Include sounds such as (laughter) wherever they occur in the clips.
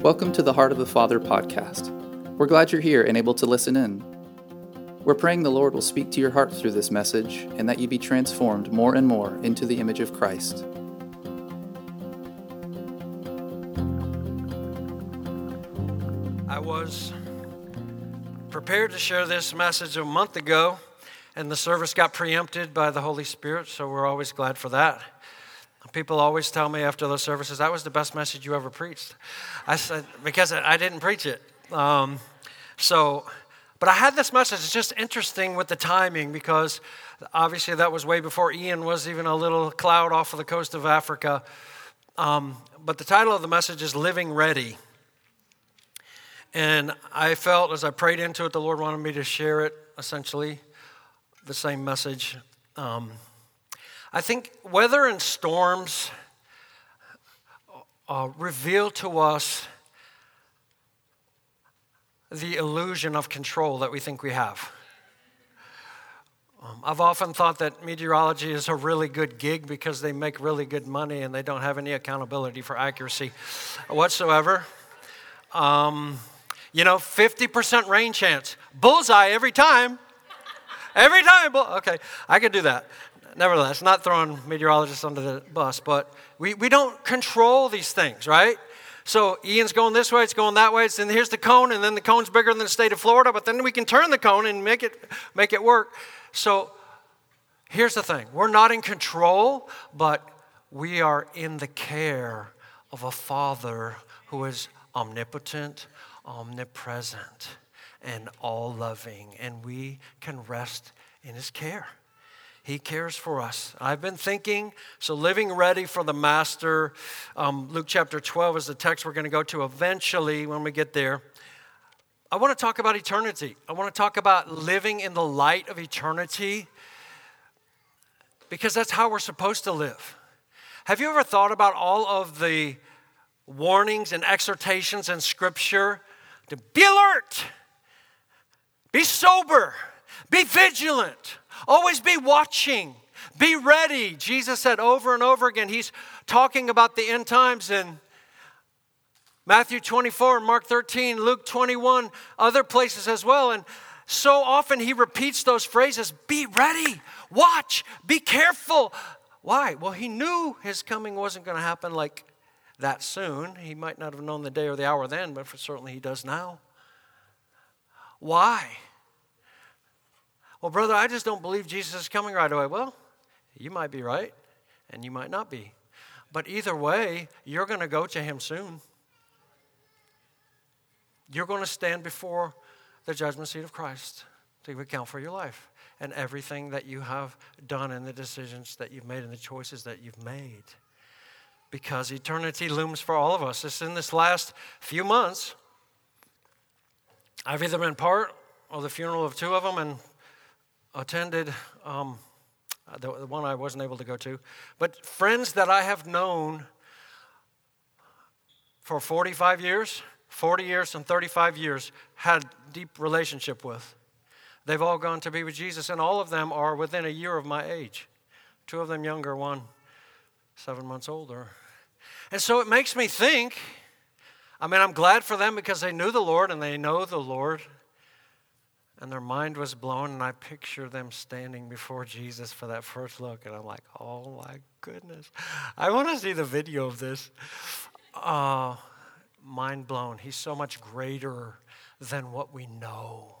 Welcome to the Heart of the Father podcast. We're glad you're here and able to listen in. We're praying the Lord will speak to your heart through this message and that you be transformed more and more into the image of Christ. I was prepared to share this message a month ago, and the service got preempted by the Holy Spirit, so we're always glad for that. People always tell me after those services, that was the best message you ever preached. I said, because I didn't preach it. Um, so, but I had this message. It's just interesting with the timing because obviously that was way before Ian was even a little cloud off of the coast of Africa. Um, but the title of the message is Living Ready. And I felt as I prayed into it, the Lord wanted me to share it essentially, the same message. Um, I think weather and storms uh, reveal to us the illusion of control that we think we have. Um, I've often thought that meteorology is a really good gig because they make really good money and they don't have any accountability for accuracy whatsoever. Um, you know, 50% rain chance, bullseye every time. Every time. Okay, I could do that nevertheless, not throwing meteorologists under the bus, but we, we don't control these things, right? So Ian's going this way, it's going that way, it's and here's the cone, and then the cone's bigger than the state of Florida, but then we can turn the cone and make it, make it work. So here's the thing we're not in control, but we are in the care of a Father who is omnipotent, omnipresent, and all loving, and we can rest in his care. He cares for us. I've been thinking, so living ready for the Master. Um, Luke chapter 12 is the text we're going to go to eventually when we get there. I want to talk about eternity. I want to talk about living in the light of eternity because that's how we're supposed to live. Have you ever thought about all of the warnings and exhortations in Scripture to be alert, be sober, be vigilant? Always be watching. Be ready. Jesus said over and over again, he's talking about the end times in Matthew 24, Mark 13, Luke 21, other places as well. And so often he repeats those phrases be ready, watch, be careful. Why? Well, he knew his coming wasn't going to happen like that soon. He might not have known the day or the hour then, but certainly he does now. Why? Well, brother, I just don't believe Jesus is coming right away. Well, you might be right, and you might not be. But either way, you're going to go to him soon. You're going to stand before the judgment seat of Christ to account for your life and everything that you have done and the decisions that you've made and the choices that you've made. Because eternity looms for all of us. It's in this last few months. I've either been part of the funeral of two of them and attended um, the, the one I wasn't able to go to, but friends that I have known for 45 years, 40 years, and 35 years had deep relationship with. They've all gone to be with Jesus, and all of them are within a year of my age. Two of them younger, one seven months older. And so it makes me think I mean, I'm glad for them because they knew the Lord and they know the Lord and their mind was blown, and I picture them standing before Jesus for that first look, and I'm like, oh my goodness. I want to see the video of this. Uh, mind blown. He's so much greater than what we know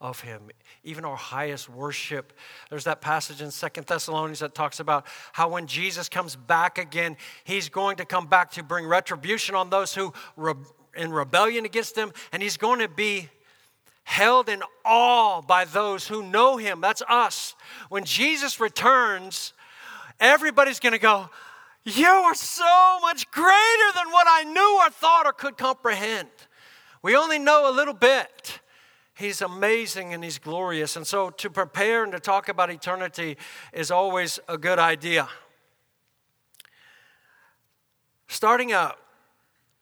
of him even our highest worship there's that passage in Second thessalonians that talks about how when jesus comes back again he's going to come back to bring retribution on those who re- in rebellion against him and he's going to be held in awe by those who know him. That's us. When Jesus returns, everybody's going to go, You are so much greater than what I knew or thought or could comprehend. We only know a little bit. He's amazing and he's glorious. And so to prepare and to talk about eternity is always a good idea. Starting out,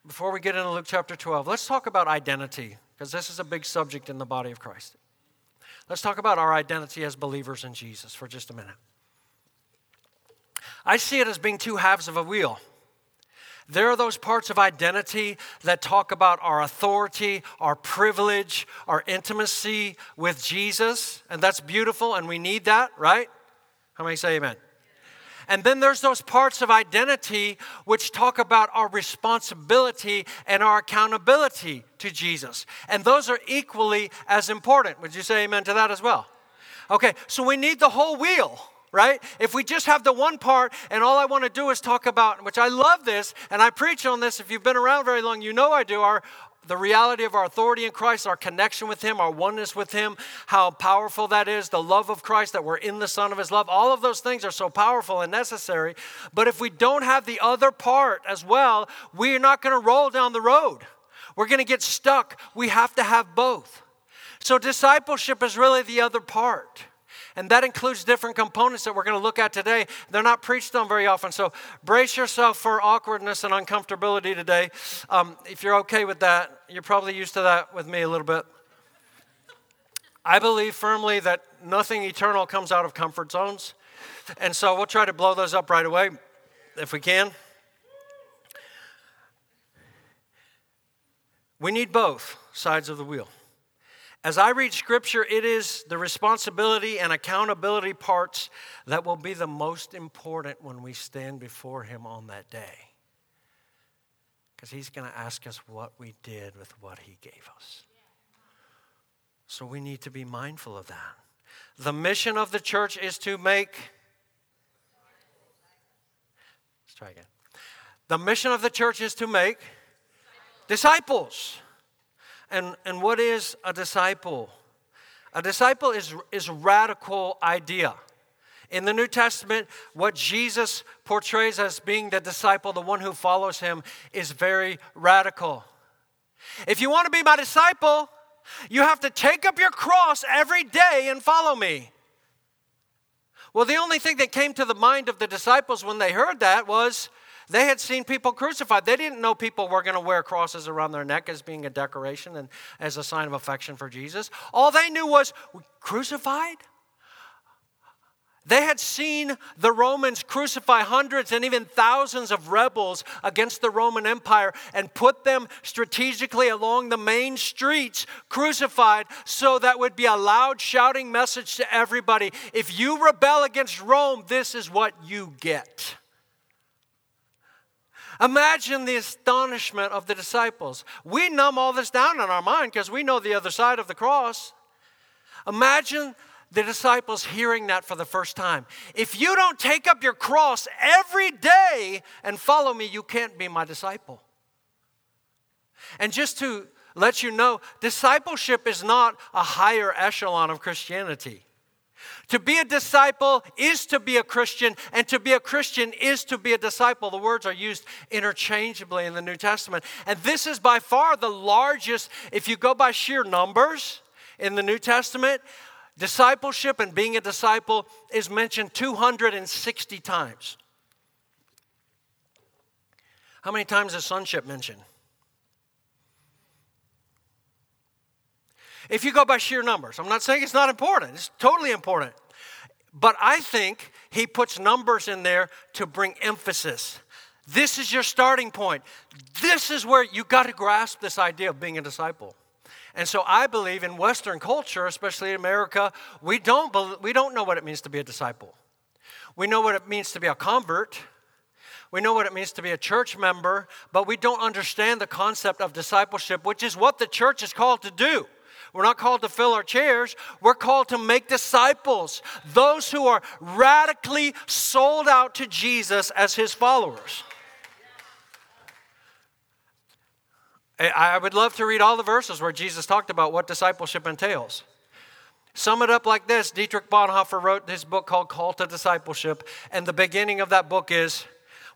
before we get into Luke chapter 12, let's talk about identity because this is a big subject in the body of Christ. Let's talk about our identity as believers in Jesus for just a minute. I see it as being two halves of a wheel. There are those parts of identity that talk about our authority, our privilege, our intimacy with Jesus, and that's beautiful, and we need that, right? How many say amen? And then there's those parts of identity which talk about our responsibility and our accountability to Jesus. And those are equally as important. Would you say amen to that as well? Okay, so we need the whole wheel right? If we just have the one part and all I want to do is talk about, which I love this, and I preach on this, if you've been around very long, you know I do, our, the reality of our authority in Christ, our connection with Him, our oneness with Him, how powerful that is, the love of Christ, that we're in the Son of His love. All of those things are so powerful and necessary. But if we don't have the other part as well, we're not going to roll down the road. We're going to get stuck. We have to have both. So, discipleship is really the other part. And that includes different components that we're going to look at today. They're not preached on very often. So brace yourself for awkwardness and uncomfortability today. Um, if you're okay with that, you're probably used to that with me a little bit. I believe firmly that nothing eternal comes out of comfort zones. And so we'll try to blow those up right away if we can. We need both sides of the wheel. As I read scripture, it is the responsibility and accountability parts that will be the most important when we stand before Him on that day. Because He's going to ask us what we did with what He gave us. So we need to be mindful of that. The mission of the church is to make. Let's try again. The mission of the church is to make disciples. And, and what is a disciple? A disciple is, is radical idea. In the New Testament, what Jesus portrays as being the disciple, the one who follows him, is very radical. If you want to be my disciple, you have to take up your cross every day and follow me. Well, the only thing that came to the mind of the disciples when they heard that was they had seen people crucified. They didn't know people were going to wear crosses around their neck as being a decoration and as a sign of affection for Jesus. All they knew was crucified? They had seen the Romans crucify hundreds and even thousands of rebels against the Roman Empire and put them strategically along the main streets, crucified, so that would be a loud shouting message to everybody if you rebel against Rome, this is what you get. Imagine the astonishment of the disciples. We numb all this down in our mind because we know the other side of the cross. Imagine the disciples hearing that for the first time. If you don't take up your cross every day and follow me, you can't be my disciple. And just to let you know, discipleship is not a higher echelon of Christianity. To be a disciple is to be a Christian, and to be a Christian is to be a disciple. The words are used interchangeably in the New Testament. And this is by far the largest, if you go by sheer numbers in the New Testament, discipleship and being a disciple is mentioned 260 times. How many times is sonship mentioned? If you go by sheer numbers, I'm not saying it's not important, it's totally important. But I think he puts numbers in there to bring emphasis. This is your starting point. This is where you got to grasp this idea of being a disciple. And so I believe in Western culture, especially in America, we don't, believe, we don't know what it means to be a disciple. We know what it means to be a convert. We know what it means to be a church member, but we don't understand the concept of discipleship, which is what the church is called to do. We're not called to fill our chairs. We're called to make disciples, those who are radically sold out to Jesus as his followers. I would love to read all the verses where Jesus talked about what discipleship entails. Sum it up like this Dietrich Bonhoeffer wrote this book called Call to Discipleship, and the beginning of that book is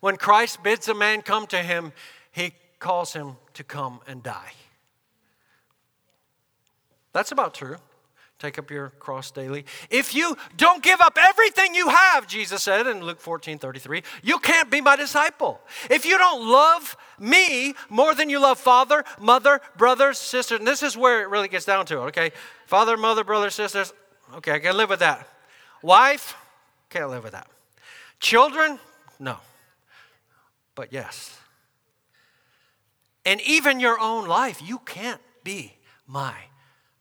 when Christ bids a man come to him, he calls him to come and die. That's about true. Take up your cross daily. If you don't give up everything you have, Jesus said in Luke 14 33, you can't be my disciple. If you don't love me more than you love father, mother, brothers, sisters, and this is where it really gets down to it, okay? Father, mother, brothers, sisters, okay, I can live with that. Wife, can't live with that. Children, no. But yes, and even your own life, you can't be my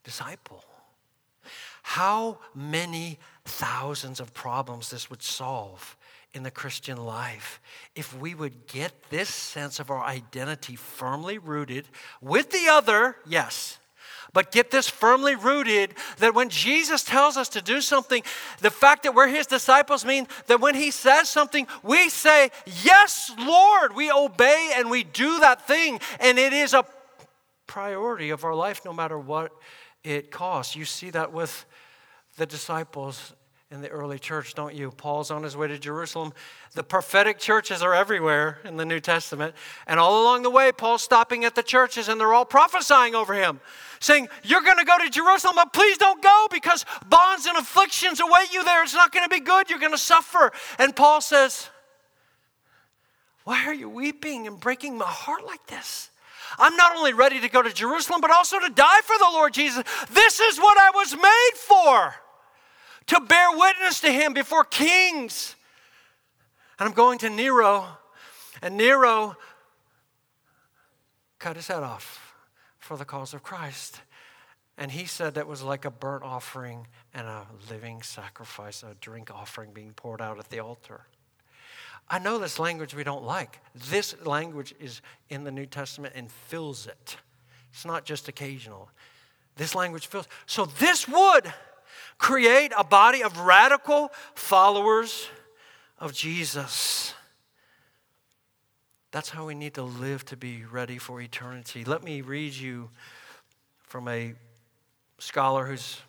disciple. How many thousands of problems this would solve in the Christian life if we would get this sense of our identity firmly rooted with the other, yes, but get this firmly rooted that when Jesus tells us to do something, the fact that we're his disciples means that when he says something, we say, Yes, Lord. We obey and we do that thing. And it is a priority of our life no matter what it costs. You see that with the disciples in the early church, don't you? Paul's on his way to Jerusalem. The prophetic churches are everywhere in the New Testament. And all along the way, Paul's stopping at the churches and they're all prophesying over him, saying, You're going to go to Jerusalem, but please don't go because bonds and afflictions await you there. It's not going to be good. You're going to suffer. And Paul says, Why are you weeping and breaking my heart like this? I'm not only ready to go to Jerusalem, but also to die for the Lord Jesus. This is what I was made for to bear witness to him before kings. And I'm going to Nero, and Nero cut his head off for the cause of Christ. And he said that was like a burnt offering and a living sacrifice, a drink offering being poured out at the altar. I know this language we don't like. This language is in the New Testament and fills it. It's not just occasional. This language fills. So this would create a body of radical followers of Jesus. That's how we need to live to be ready for eternity. Let me read you from a scholar whose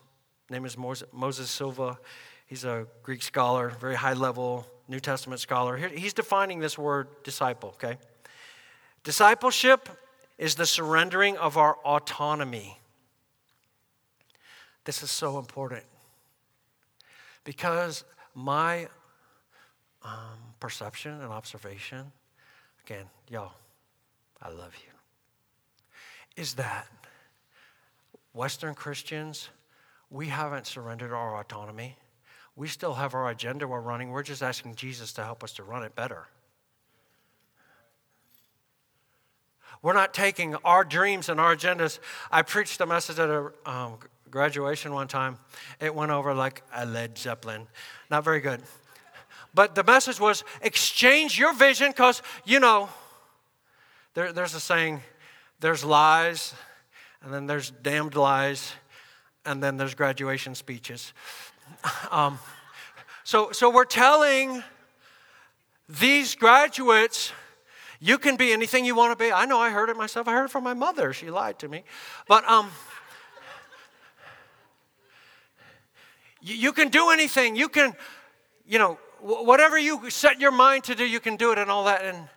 name is Moses Silva. He's a Greek scholar, very high level New Testament scholar. He's defining this word disciple, okay? Discipleship is the surrendering of our autonomy. This is so important because my um, perception and observation, again, y'all, I love you, is that Western Christians, we haven't surrendered our autonomy. We still have our agenda we're running. We're just asking Jesus to help us to run it better. We're not taking our dreams and our agendas. I preached a message at a um, graduation one time. It went over like a Led Zeppelin. Not very good. But the message was exchange your vision because, you know, there, there's a saying there's lies, and then there's damned lies, and then there's graduation speeches. Um, so, so we're telling these graduates, you can be anything you want to be. I know I heard it myself. I heard it from my mother. She lied to me. But um, You can do anything. You can, you know, whatever you set your mind to do, you can do it and all that. And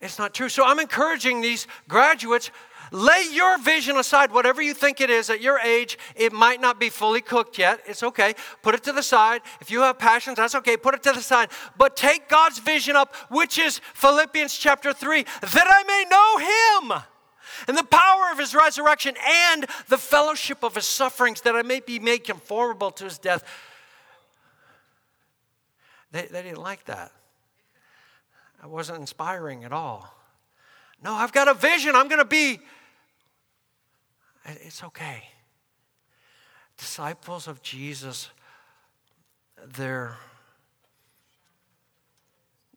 it's not true. So I'm encouraging these graduates lay your vision aside, whatever you think it is at your age. It might not be fully cooked yet. It's okay. Put it to the side. If you have passions, that's okay. Put it to the side. But take God's vision up, which is Philippians chapter 3, that I may know Him and the power of his resurrection and the fellowship of his sufferings, that I may be made conformable to his death. They, they didn't like that. I wasn't inspiring at all. No, I've got a vision. I'm going to be. It's okay. Disciples of Jesus, they're,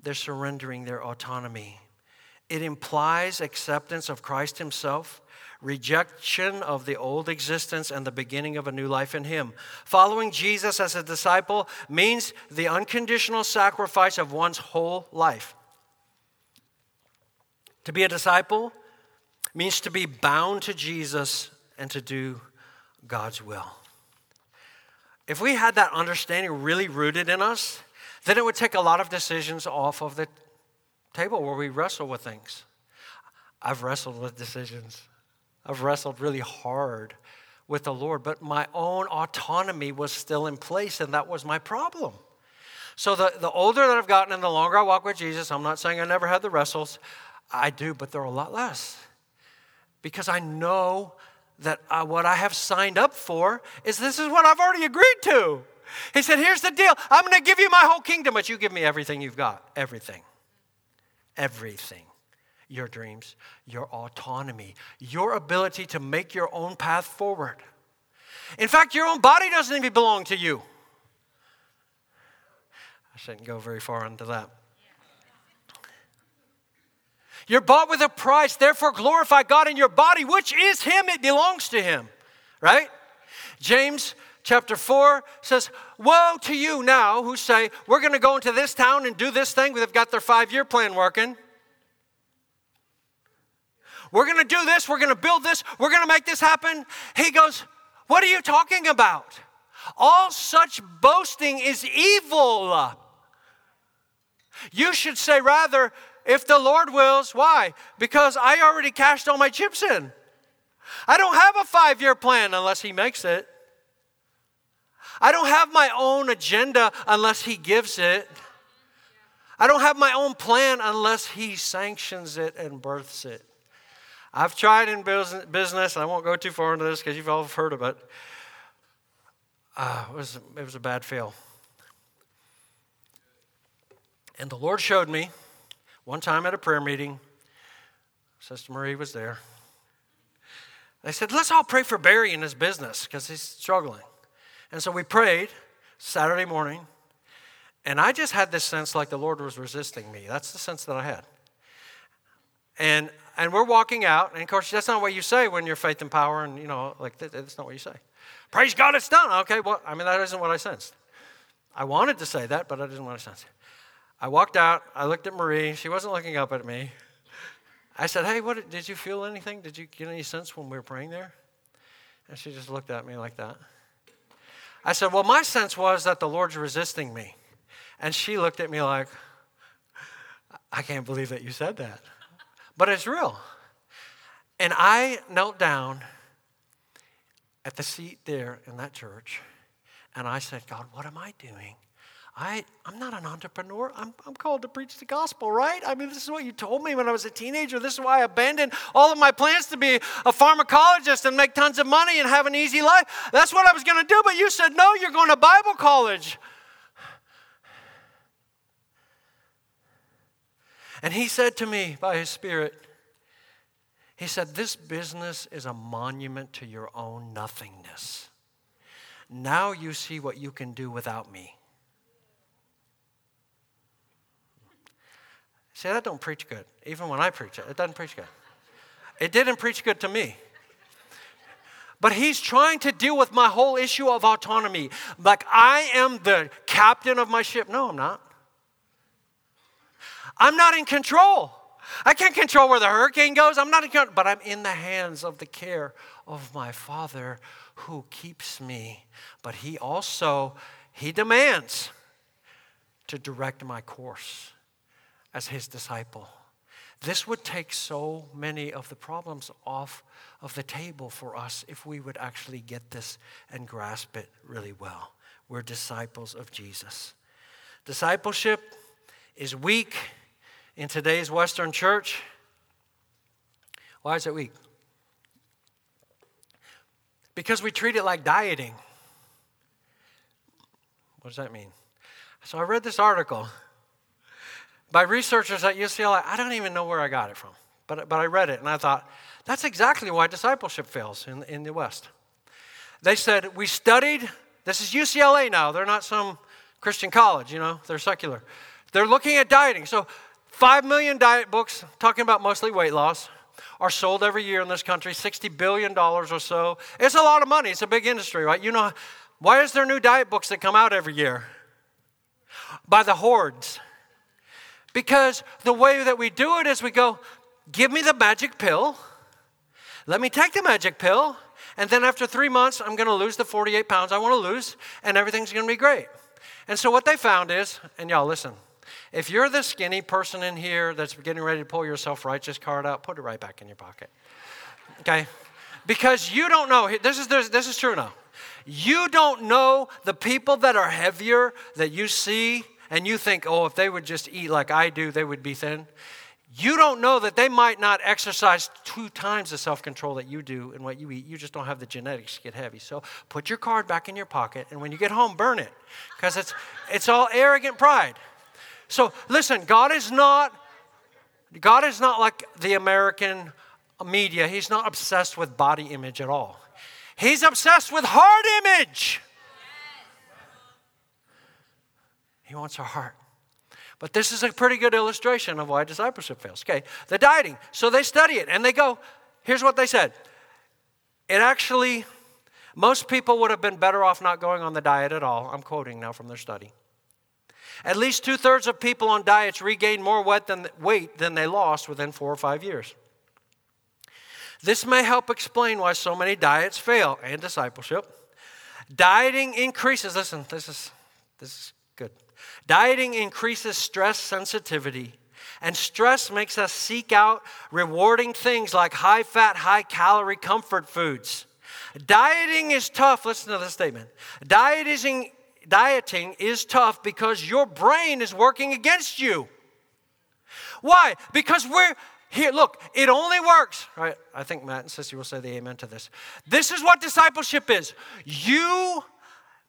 they're surrendering their autonomy it implies acceptance of Christ Himself, rejection of the old existence, and the beginning of a new life in Him. Following Jesus as a disciple means the unconditional sacrifice of one's whole life. To be a disciple means to be bound to Jesus and to do God's will. If we had that understanding really rooted in us, then it would take a lot of decisions off of the table where we wrestle with things. I've wrestled with decisions. I've wrestled really hard with the Lord, but my own autonomy was still in place, and that was my problem. So, the, the older that I've gotten and the longer I walk with Jesus, I'm not saying I never had the wrestles. I do, but they're a lot less. Because I know that uh, what I have signed up for is this is what I've already agreed to. He said, Here's the deal I'm going to give you my whole kingdom, but you give me everything you've got. Everything everything. your dreams, your autonomy, your ability to make your own path forward. In fact, your own body doesn't even belong to you. I shouldn't go very far into that. You're bought with a price, therefore glorify God in your body, which is Him, it belongs to Him, right? James chapter 4 says, Woe to you now who say, We're going to go into this town and do this thing. They've got their five year plan working. We're going to do this. We're going to build this. We're going to make this happen. He goes, What are you talking about? All such boasting is evil. You should say rather, if the Lord wills. Why? Because I already cashed all my chips in. I don't have a five year plan unless He makes it. I don't have my own agenda unless He gives it. I don't have my own plan unless He sanctions it and births it. I've tried in business, and I won't go too far into this because you've all heard of it. Uh, it, was, it was a bad fail. And the Lord showed me one time at a prayer meeting, Sister Marie was there. They said, let's all pray for Barry in his business because he's struggling. And so we prayed Saturday morning, and I just had this sense like the Lord was resisting me. That's the sense that I had. And and we're walking out, and of course that's not what you say when you're faith and power, and you know, like that's not what you say. Praise God, it's done. Okay, well, I mean that isn't what I sensed. I wanted to say that, but I didn't want to sense. I walked out. I looked at Marie. She wasn't looking up at me. I said, "Hey, what did you feel anything? Did you get any sense when we were praying there?" And she just looked at me like that. I said, Well, my sense was that the Lord's resisting me. And she looked at me like, I can't believe that you said that. But it's real. And I knelt down at the seat there in that church and I said, God, what am I doing? I, I'm not an entrepreneur. I'm, I'm called to preach the gospel, right? I mean, this is what you told me when I was a teenager. This is why I abandoned all of my plans to be a pharmacologist and make tons of money and have an easy life. That's what I was going to do, but you said, no, you're going to Bible college. And he said to me by his Spirit, he said, This business is a monument to your own nothingness. Now you see what you can do without me. See, that don't preach good. Even when I preach it, it doesn't preach good. It didn't preach good to me. But he's trying to deal with my whole issue of autonomy. Like I am the captain of my ship. No, I'm not. I'm not in control. I can't control where the hurricane goes. I'm not in control, but I'm in the hands of the care of my Father who keeps me. But he also he demands to direct my course as his disciple. This would take so many of the problems off of the table for us if we would actually get this and grasp it really well. We're disciples of Jesus. Discipleship is weak in today's Western church. Why is it weak? Because we treat it like dieting. What does that mean? So I read this article by researchers at UCLA. I don't even know where I got it from, but, but I read it and I thought, that's exactly why discipleship fails in, in the West. They said, We studied, this is UCLA now, they're not some Christian college, you know, they're secular. They're looking at dieting. So, five million diet books, talking about mostly weight loss, are sold every year in this country, $60 billion or so. It's a lot of money, it's a big industry, right? You know, why is there new diet books that come out every year? By the hordes. Because the way that we do it is we go, give me the magic pill. Let me take the magic pill. And then after three months, I'm going to lose the 48 pounds I want to lose, and everything's going to be great. And so what they found is, and y'all listen, if you're the skinny person in here that's getting ready to pull your self righteous card out, put it right back in your pocket. Okay? Because you don't know, this is, this is true now. You don't know the people that are heavier that you see and you think, oh, if they would just eat like I do, they would be thin. You don't know that they might not exercise two times the self control that you do in what you eat. You just don't have the genetics to get heavy. So put your card back in your pocket, and when you get home, burn it because it's, it's all arrogant pride. So listen, God is not God is not like the American media, He's not obsessed with body image at all. He's obsessed with heart image. He wants our heart. But this is a pretty good illustration of why discipleship fails. Okay, the dieting. So they study it and they go, here's what they said. It actually, most people would have been better off not going on the diet at all. I'm quoting now from their study. At least two thirds of people on diets regain more weight than, they lost within four or five years. This may help explain why so many diets fail and discipleship. Dieting increases, listen, this is, this is. Dieting increases stress sensitivity, and stress makes us seek out rewarding things like high fat, high calorie comfort foods. Dieting is tough. Listen to this statement. Dieting, dieting is tough because your brain is working against you. Why? Because we're here, look, it only works, right? I think Matt and Sissy will say the amen to this. This is what discipleship is. You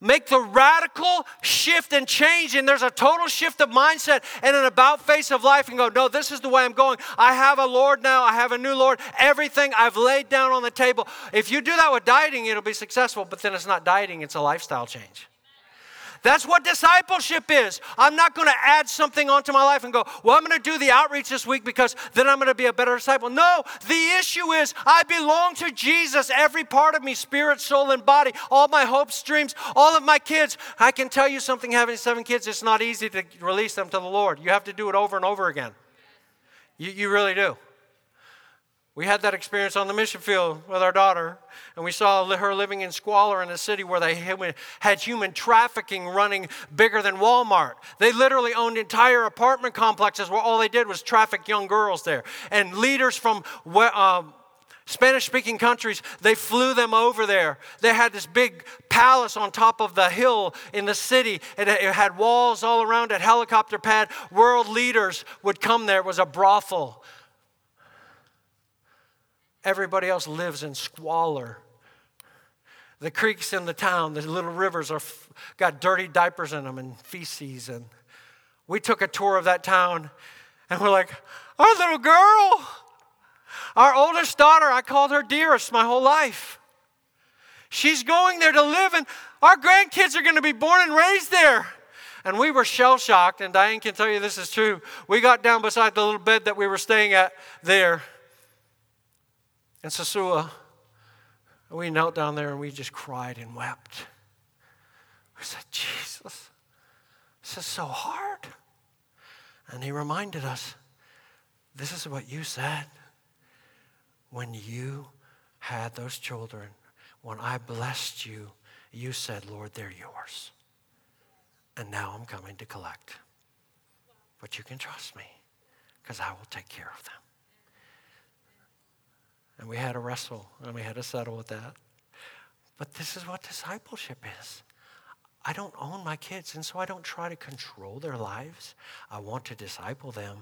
make the radical shift and change, and there's a total shift of mindset and an about face of life, and go, No, this is the way I'm going. I have a Lord now, I have a new Lord. Everything I've laid down on the table. If you do that with dieting, it'll be successful, but then it's not dieting, it's a lifestyle change. That's what discipleship is. I'm not going to add something onto my life and go, well, I'm going to do the outreach this week because then I'm going to be a better disciple. No, the issue is I belong to Jesus, every part of me, spirit, soul, and body, all my hopes, dreams, all of my kids. I can tell you something having seven kids, it's not easy to release them to the Lord. You have to do it over and over again. You, you really do. We had that experience on the mission field with our daughter, and we saw her living in squalor in a city where they had human trafficking running bigger than Walmart. They literally owned entire apartment complexes where all they did was traffic young girls there. And leaders from uh, Spanish speaking countries, they flew them over there. They had this big palace on top of the hill in the city. It, it had walls all around it, helicopter pad. World leaders would come there. It was a brothel. Everybody else lives in squalor. The creeks in the town, the little rivers are got dirty diapers in them and feces. And we took a tour of that town, and we're like, our little girl, our oldest daughter, I called her dearest my whole life. She's going there to live, and our grandkids are going to be born and raised there. And we were shell shocked, and Diane can tell you this is true. We got down beside the little bed that we were staying at there, in Sosua. We knelt down there and we just cried and wept. We said, Jesus, this is so hard. And he reminded us, this is what you said when you had those children. When I blessed you, you said, Lord, they're yours. And now I'm coming to collect. But you can trust me because I will take care of them. And we had to wrestle and we had to settle with that. But this is what discipleship is. I don't own my kids, and so I don't try to control their lives. I want to disciple them,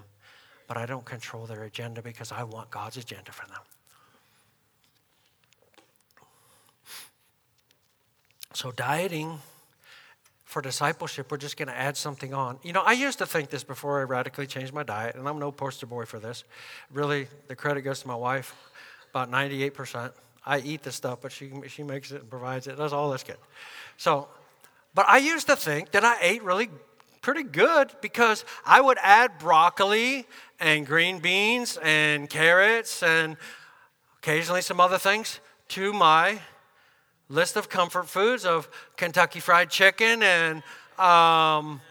but I don't control their agenda because I want God's agenda for them. So, dieting for discipleship, we're just going to add something on. You know, I used to think this before I radically changed my diet, and I'm no poster boy for this. Really, the credit goes to my wife about 98%. I eat the stuff, but she, she makes it and provides it, does all this good. So, but I used to think that I ate really pretty good because I would add broccoli and green beans and carrots and occasionally some other things to my list of comfort foods of Kentucky Fried Chicken and um,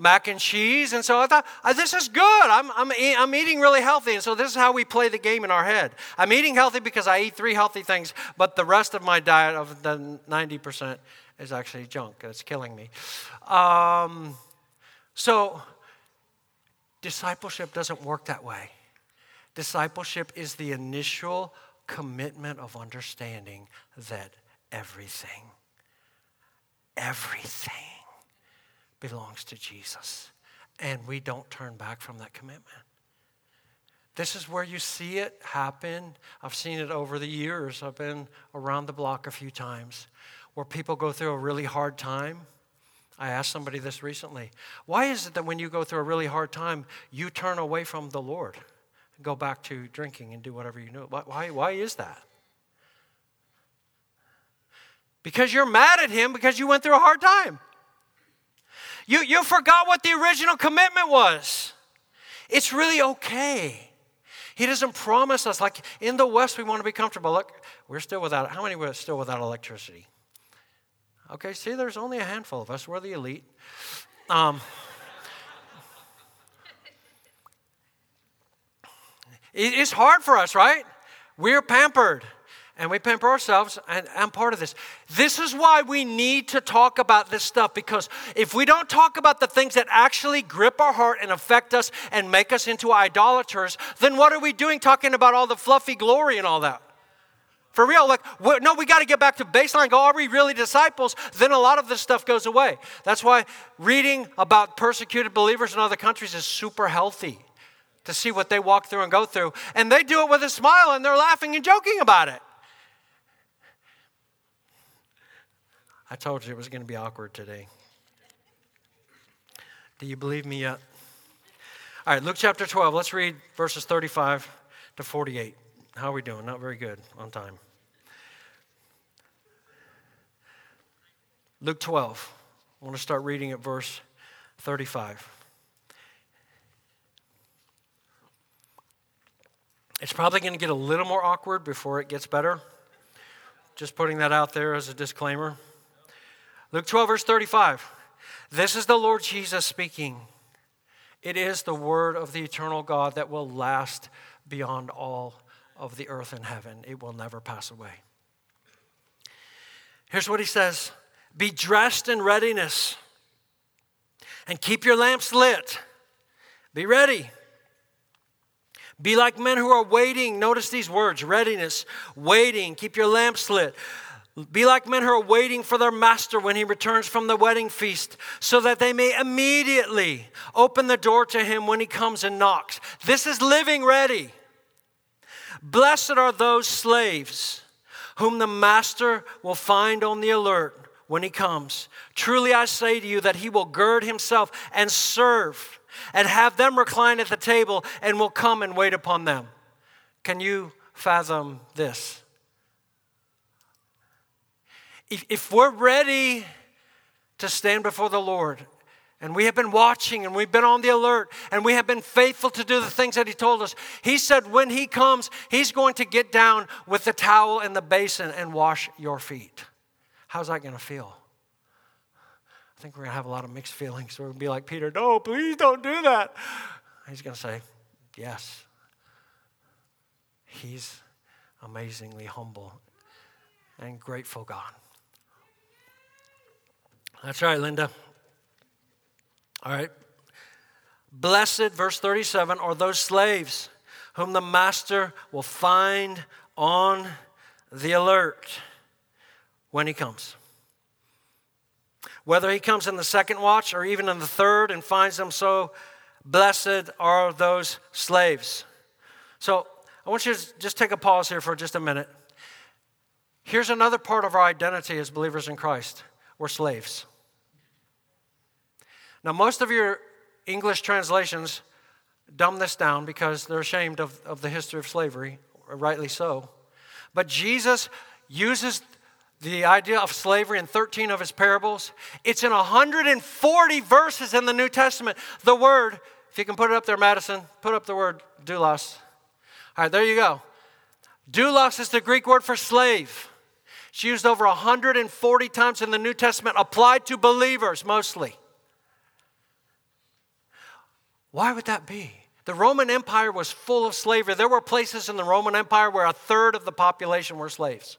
mac and cheese. And so I thought, uh, this is good. I'm, I'm, I'm eating really healthy. And so this is how we play the game in our head. I'm eating healthy because I eat three healthy things, but the rest of my diet of the 90% is actually junk. It's killing me. Um, so discipleship doesn't work that way. Discipleship is the initial commitment of understanding that everything, everything belongs to Jesus. And we don't turn back from that commitment. This is where you see it happen. I've seen it over the years. I've been around the block a few times where people go through a really hard time. I asked somebody this recently. Why is it that when you go through a really hard time, you turn away from the Lord? go back to drinking and do whatever you know. Why, why is that? Because you're mad at him because you went through a hard time. You, you forgot what the original commitment was. It's really okay. He doesn't promise us, like in the West, we want to be comfortable. Look, we're still without, how many are still without electricity? Okay, see, there's only a handful of us. We're the elite. Um, (laughs) it's hard for us, right? We're pampered and we pamper ourselves, and I'm part of this. This is why we need to talk about this stuff because if we don't talk about the things that actually grip our heart and affect us and make us into idolaters, then what are we doing talking about all the fluffy glory and all that? For real, like, no, we got to get back to baseline. Go, are we really disciples? Then a lot of this stuff goes away. That's why reading about persecuted believers in other countries is super healthy to see what they walk through and go through. And they do it with a smile and they're laughing and joking about it. I told you it was going to be awkward today. Do you believe me yet? All right, Luke chapter 12. Let's read verses 35 to 48. How are we doing? Not very good on time. Luke 12. I want to start reading at verse 35. It's probably going to get a little more awkward before it gets better. Just putting that out there as a disclaimer. Luke 12, verse 35. This is the Lord Jesus speaking. It is the word of the eternal God that will last beyond all of the earth and heaven. It will never pass away. Here's what he says Be dressed in readiness and keep your lamps lit. Be ready. Be like men who are waiting. Notice these words readiness, waiting. Keep your lamps lit. Be like men who are waiting for their master when he returns from the wedding feast, so that they may immediately open the door to him when he comes and knocks. This is living ready. Blessed are those slaves whom the master will find on the alert when he comes. Truly I say to you that he will gird himself and serve and have them recline at the table and will come and wait upon them. Can you fathom this? If, if we're ready to stand before the Lord, and we have been watching and we've been on the alert and we have been faithful to do the things that He told us. He said, when He comes, He's going to get down with the towel and the basin and wash your feet. How's that going to feel? I think we're going to have a lot of mixed feelings. We're going to be like, Peter, no, please don't do that. He's going to say, yes. He's amazingly humble and grateful God. That's right, Linda. All right. Blessed, verse 37, are those slaves whom the master will find on the alert when he comes. Whether he comes in the second watch or even in the third and finds them so, blessed are those slaves. So I want you to just take a pause here for just a minute. Here's another part of our identity as believers in Christ we're slaves. Now, most of your English translations dumb this down because they're ashamed of, of the history of slavery, rightly so. But Jesus uses the idea of slavery in 13 of his parables. It's in 140 verses in the New Testament. The word, if you can put it up there, Madison, put up the word doulos. All right, there you go. Doulos is the Greek word for slave. It's used over 140 times in the New Testament, applied to believers mostly. Why would that be? The Roman Empire was full of slavery. There were places in the Roman Empire where a third of the population were slaves.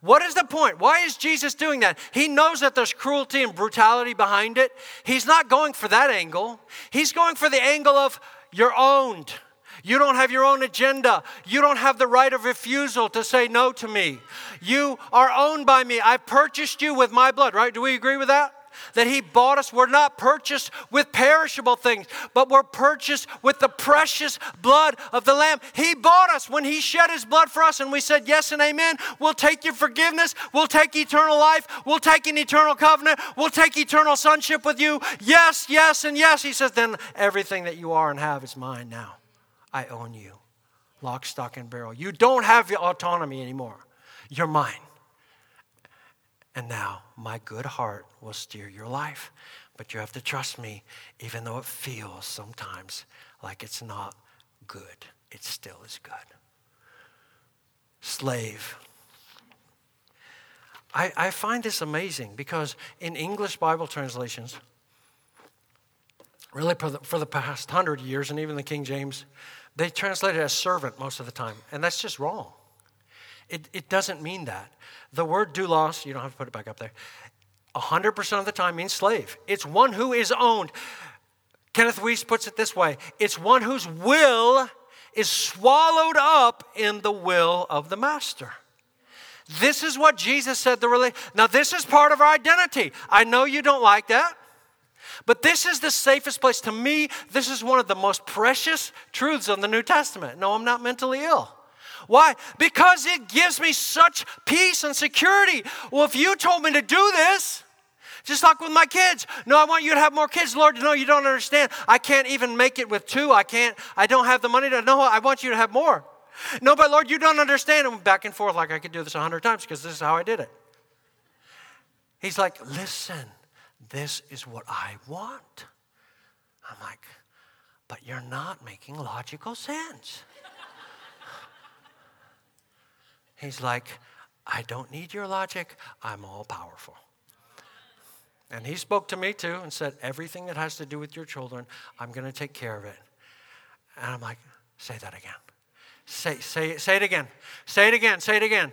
What is the point? Why is Jesus doing that? He knows that there's cruelty and brutality behind it. He's not going for that angle. He's going for the angle of you're owned. You don't have your own agenda. You don't have the right of refusal to say no to me. You are owned by me. I purchased you with my blood, right? Do we agree with that? That He bought us. We're not purchased with perishable things, but we're purchased with the precious blood of the Lamb. He bought us when He shed His blood for us, and we said yes and amen. We'll take your forgiveness. We'll take eternal life. We'll take an eternal covenant. We'll take eternal sonship with you. Yes, yes, and yes. He says, then everything that you are and have is mine now. I own you. Lock, stock, and barrel. You don't have your autonomy anymore. You're mine. And now my good heart will steer your life. But you have to trust me, even though it feels sometimes like it's not good. It still is good. Slave. I, I find this amazing because in English Bible translations, really for the, for the past hundred years, and even the King James, they translate it as servant most of the time, and that's just wrong. It, it doesn't mean that. The word doulos, you don't have to put it back up there, 100% of the time means slave. It's one who is owned. Kenneth Wuest puts it this way it's one whose will is swallowed up in the will of the master. This is what Jesus said the relate. Now, this is part of our identity. I know you don't like that. But this is the safest place. To me, this is one of the most precious truths of the New Testament. No, I'm not mentally ill. Why? Because it gives me such peace and security. Well, if you told me to do this, just like with my kids. No, I want you to have more kids. Lord, no, you don't understand. I can't even make it with two. I can't, I don't have the money to, no, I want you to have more. No, but Lord, you don't understand. I'm back and forth like I could do this a hundred times because this is how I did it. He's like, listen, this is what I want. I'm like, but you're not making logical sense. He's like, I don't need your logic. I'm all powerful. And he spoke to me too and said, Everything that has to do with your children, I'm going to take care of it. And I'm like, Say that again. Say, say, say it again. Say it again. Say it again.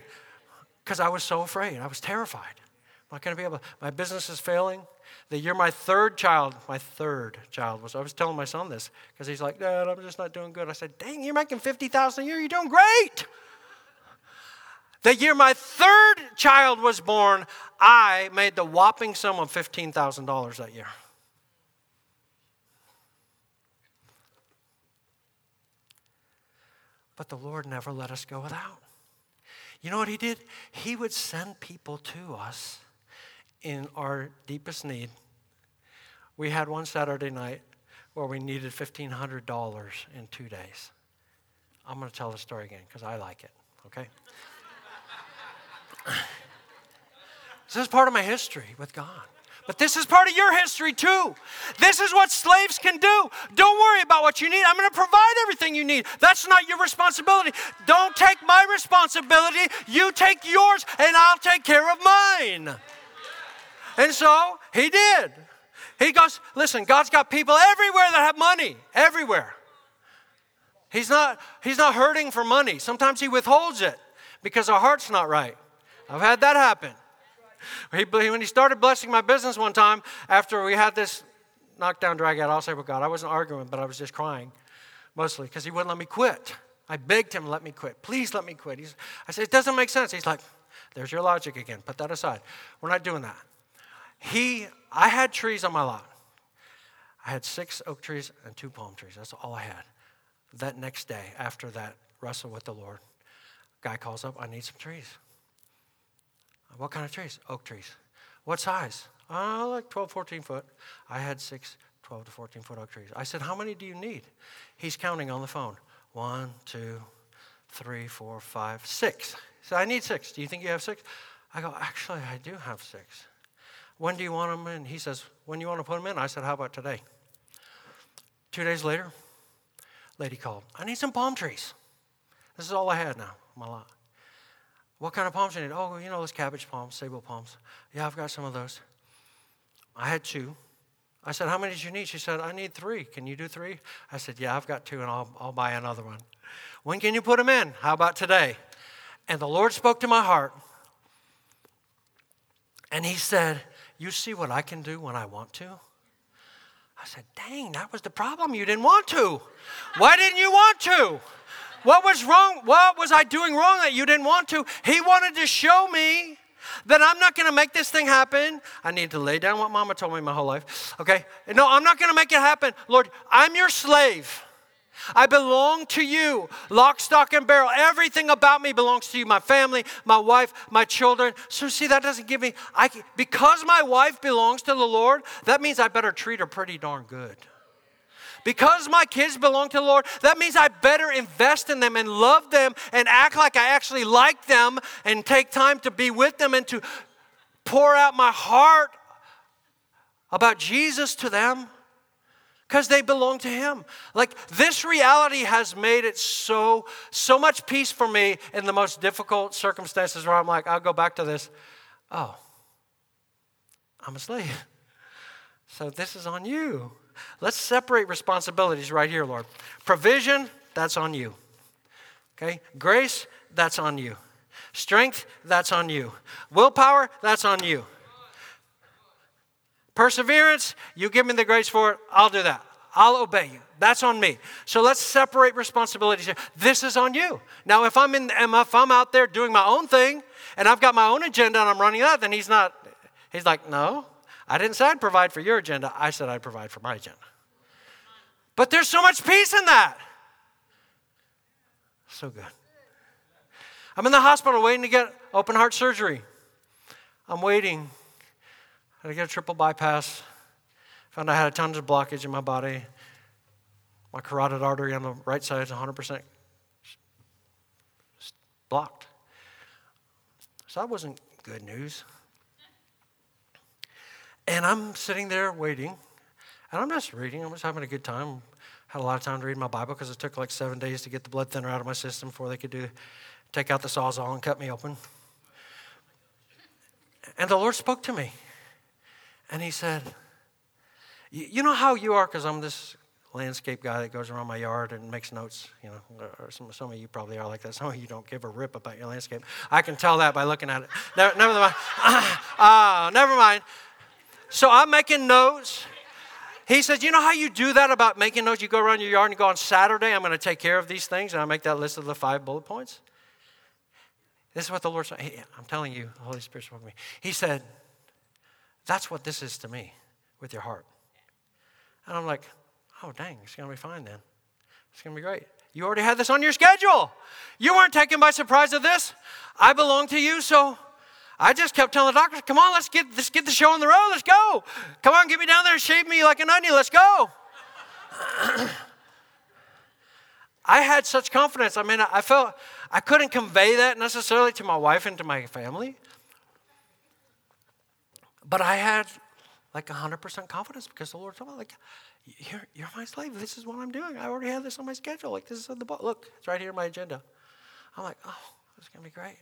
Because I was so afraid. I was terrified. I'm not going to be able, to. my business is failing. The year my third child, my third child was, I was telling my son this because he's like, Dad, I'm just not doing good. I said, Dang, you're making 50000 a year. You're doing great. The year my third child was born, I made the whopping sum of $15,000 that year. But the Lord never let us go without. You know what He did? He would send people to us in our deepest need. We had one Saturday night where we needed $1,500 in two days. I'm going to tell the story again because I like it, okay? This is part of my history with God. But this is part of your history too. This is what slaves can do. Don't worry about what you need. I'm going to provide everything you need. That's not your responsibility. Don't take my responsibility. You take yours, and I'll take care of mine. And so he did. He goes, listen, God's got people everywhere that have money, everywhere. He's not, he's not hurting for money. Sometimes he withholds it because our heart's not right. I've had that happen. He, when he started blessing my business one time after we had this knockdown drag out, I'll say with God, I wasn't arguing, but I was just crying mostly because he wouldn't let me quit. I begged him, let me quit. Please let me quit. He's, I said, it doesn't make sense. He's like, there's your logic again. Put that aside. We're not doing that. He, I had trees on my lot. I had six oak trees and two palm trees. That's all I had. That next day, after that wrestle with the Lord, guy calls up, I need some trees. What kind of trees? Oak trees. What size? Uh, like 12, 14 foot. I had six 12 to 14 foot oak trees. I said, How many do you need? He's counting on the phone. One, two, three, four, five, six. He said, I need six. Do you think you have six? I go, Actually, I do have six. When do you want them in? He says, When you want to put them in? I said, How about today? Two days later, lady called. I need some palm trees. This is all I had now, my lot. What kind of palms you need? Oh, you know those cabbage palms, sable palms. Yeah, I've got some of those. I had two. I said, How many did you need? She said, I need three. Can you do three? I said, Yeah, I've got two, and I'll, I'll buy another one. When can you put them in? How about today? And the Lord spoke to my heart. And He said, you see what I can do when I want to? I said, Dang, that was the problem. You didn't want to. Why didn't you want to? What was wrong? What was I doing wrong that you didn't want to? He wanted to show me that I'm not going to make this thing happen. I need to lay down what mama told me my whole life. Okay? No, I'm not going to make it happen. Lord, I'm your slave. I belong to you. Lock, stock, and barrel. Everything about me belongs to you. My family, my wife, my children. So, see, that doesn't give me, I, because my wife belongs to the Lord, that means I better treat her pretty darn good. Because my kids belong to the Lord, that means I better invest in them and love them and act like I actually like them and take time to be with them and to pour out my heart about Jesus to them. Because they belong to him. Like this reality has made it so so much peace for me in the most difficult circumstances where i'm like i'll go back to this. Oh i'm a slave (laughs) so this is on you let's separate responsibilities right here lord provision that's on you okay grace that's on you strength that's on you willpower that's on you Perseverance, you give me the grace for it, I'll do that. I'll obey you. That's on me. So let's separate responsibilities. This is on you. Now, if I'm in, if I'm out there doing my own thing and I've got my own agenda and I'm running that, then he's not. He's like, no, I didn't say I'd provide for your agenda. I said I'd provide for my agenda. But there's so much peace in that. So good. I'm in the hospital waiting to get open heart surgery. I'm waiting I had to get a triple bypass. Found I had a tons of blockage in my body. My carotid artery on the right side is 100% blocked. So that wasn't good news. And I'm sitting there waiting, and I'm just reading. I'm just having a good time. Had a lot of time to read my Bible because it took like seven days to get the blood thinner out of my system before they could do take out the sawzall and cut me open. And the Lord spoke to me. And he said, You know how you are, because I'm this landscape guy that goes around my yard and makes notes, you know, some, some of you probably are like that. Some of you don't give a rip about your landscape. I can tell that by looking at it. Never, never mind. Uh, (laughs) never mind. So I'm making notes. He says, You know how you do that about making notes? You go around your yard and go on Saturday, I'm going to take care of these things, and I make that list of the five bullet points. This is what the Lord said. Hey, I'm telling you, the Holy Spirit spoke to me. He said, that's what this is to me with your heart. And I'm like, oh, dang, it's going to be fine then. It's going to be great. You already had this on your schedule. You weren't taken by surprise of this. I belong to you, so I just kept telling the doctors, come on, let's get, let's get the show on the road. Let's go. Come on, get me down there and shave me like an onion. Let's go. (clears throat) I had such confidence. I mean, I felt I couldn't convey that necessarily to my wife and to my family. But I had like 100% confidence because the Lord told me, like, you're, you're my slave. This is what I'm doing. I already have this on my schedule. Like, this is on the book. Look, it's right here in my agenda. I'm like, oh, is going to be great.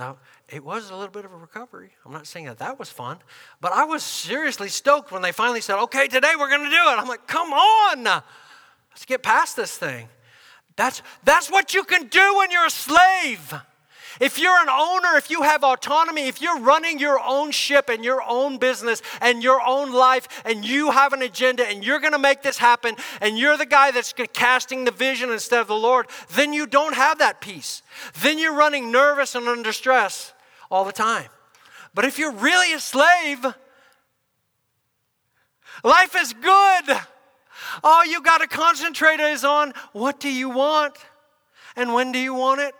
Now, it was a little bit of a recovery. I'm not saying that that was fun, but I was seriously stoked when they finally said, okay, today we're going to do it. I'm like, come on, let's get past this thing. That's, that's what you can do when you're a slave. If you're an owner, if you have autonomy, if you're running your own ship and your own business and your own life and you have an agenda and you're going to make this happen and you're the guy that's casting the vision instead of the Lord, then you don't have that peace. Then you're running nervous and under stress all the time. But if you're really a slave, life is good. All you got to concentrate is on what do you want and when do you want it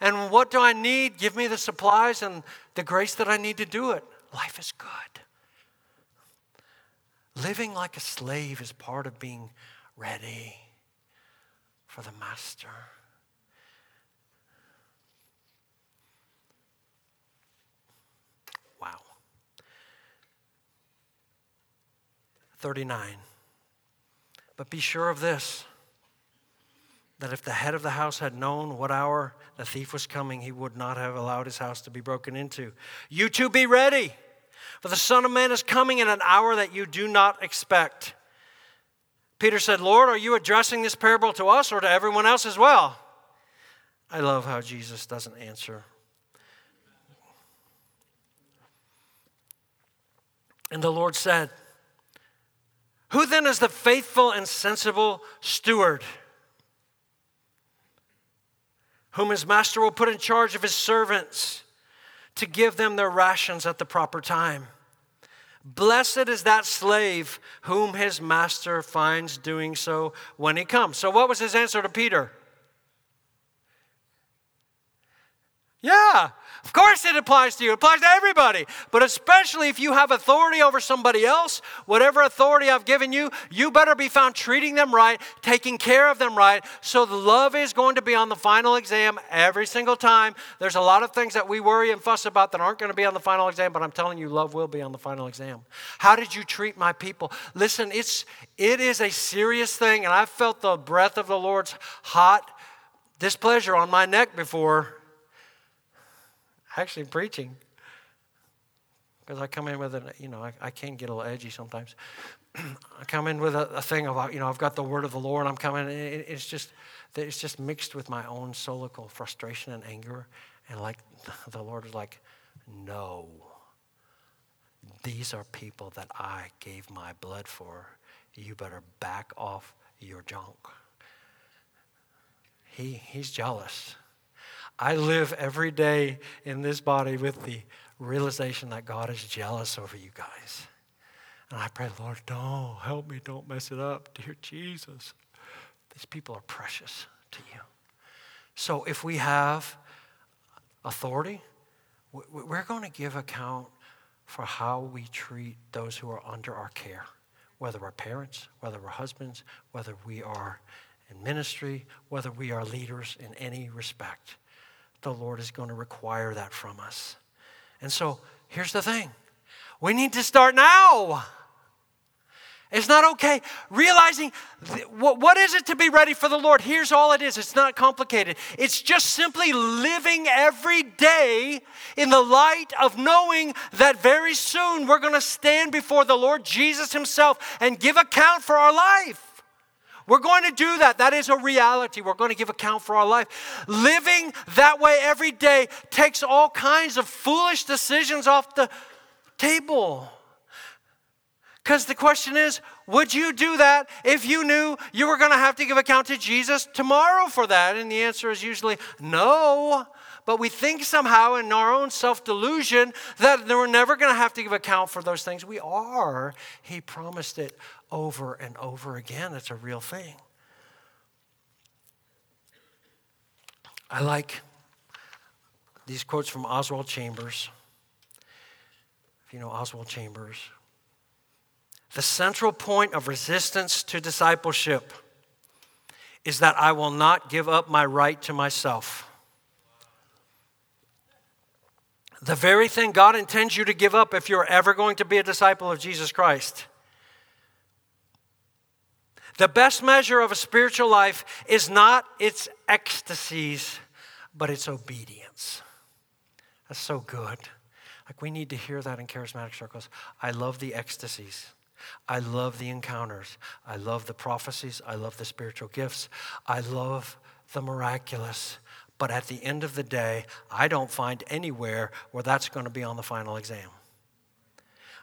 and what do I need? Give me the supplies and the grace that I need to do it. Life is good. Living like a slave is part of being ready for the master. Wow. 39. But be sure of this that if the head of the house had known what hour the thief was coming, he would not have allowed his house to be broken into. You too be ready, for the Son of Man is coming in an hour that you do not expect. Peter said, Lord, are you addressing this parable to us or to everyone else as well? I love how Jesus doesn't answer. And the Lord said, Who then is the faithful and sensible steward? Whom his master will put in charge of his servants to give them their rations at the proper time. Blessed is that slave whom his master finds doing so when he comes. So, what was his answer to Peter? Yeah, of course it applies to you. It applies to everybody. But especially if you have authority over somebody else, whatever authority I've given you, you better be found treating them right, taking care of them right. So the love is going to be on the final exam every single time. There's a lot of things that we worry and fuss about that aren't going to be on the final exam, but I'm telling you, love will be on the final exam. How did you treat my people? Listen, it's it is a serious thing, and I've felt the breath of the Lord's hot displeasure on my neck before actually preaching. Because I come in with an, you know, I, I can get a little edgy sometimes. (clears throat) I come in with a, a, thing about, uh, you know, I've got the word of the Lord. I'm coming, it, it's just, that it's just mixed with my own solical frustration and anger. And like, (laughs) the Lord is like, no. These are people that I gave my blood for. You better back off your junk. He, he's jealous. I live every day in this body with the realization that God is jealous over you guys. And I pray, Lord, don't help me, don't mess it up. Dear Jesus, these people are precious to you. So if we have authority, we're going to give account for how we treat those who are under our care, whether we're parents, whether we're husbands, whether we are in ministry, whether we are leaders in any respect the Lord is going to require that from us. And so here's the thing we need to start now. It's not okay. Realizing th- what, what is it to be ready for the Lord? Here's all it is it's not complicated. It's just simply living every day in the light of knowing that very soon we're going to stand before the Lord Jesus Himself and give account for our life. We're going to do that. That is a reality. We're going to give account for our life. Living that way every day takes all kinds of foolish decisions off the table. Because the question is, would you do that if you knew you were going to have to give account to Jesus tomorrow for that? And the answer is usually no. But we think somehow in our own self delusion that we're never going to have to give account for those things. We are. He promised it over and over again. It's a real thing. I like these quotes from Oswald Chambers. If you know Oswald Chambers, the central point of resistance to discipleship is that I will not give up my right to myself. The very thing God intends you to give up if you're ever going to be a disciple of Jesus Christ. The best measure of a spiritual life is not its ecstasies, but its obedience. That's so good. Like, we need to hear that in charismatic circles. I love the ecstasies. I love the encounters. I love the prophecies. I love the spiritual gifts. I love the miraculous. But at the end of the day, I don't find anywhere where that's going to be on the final exam.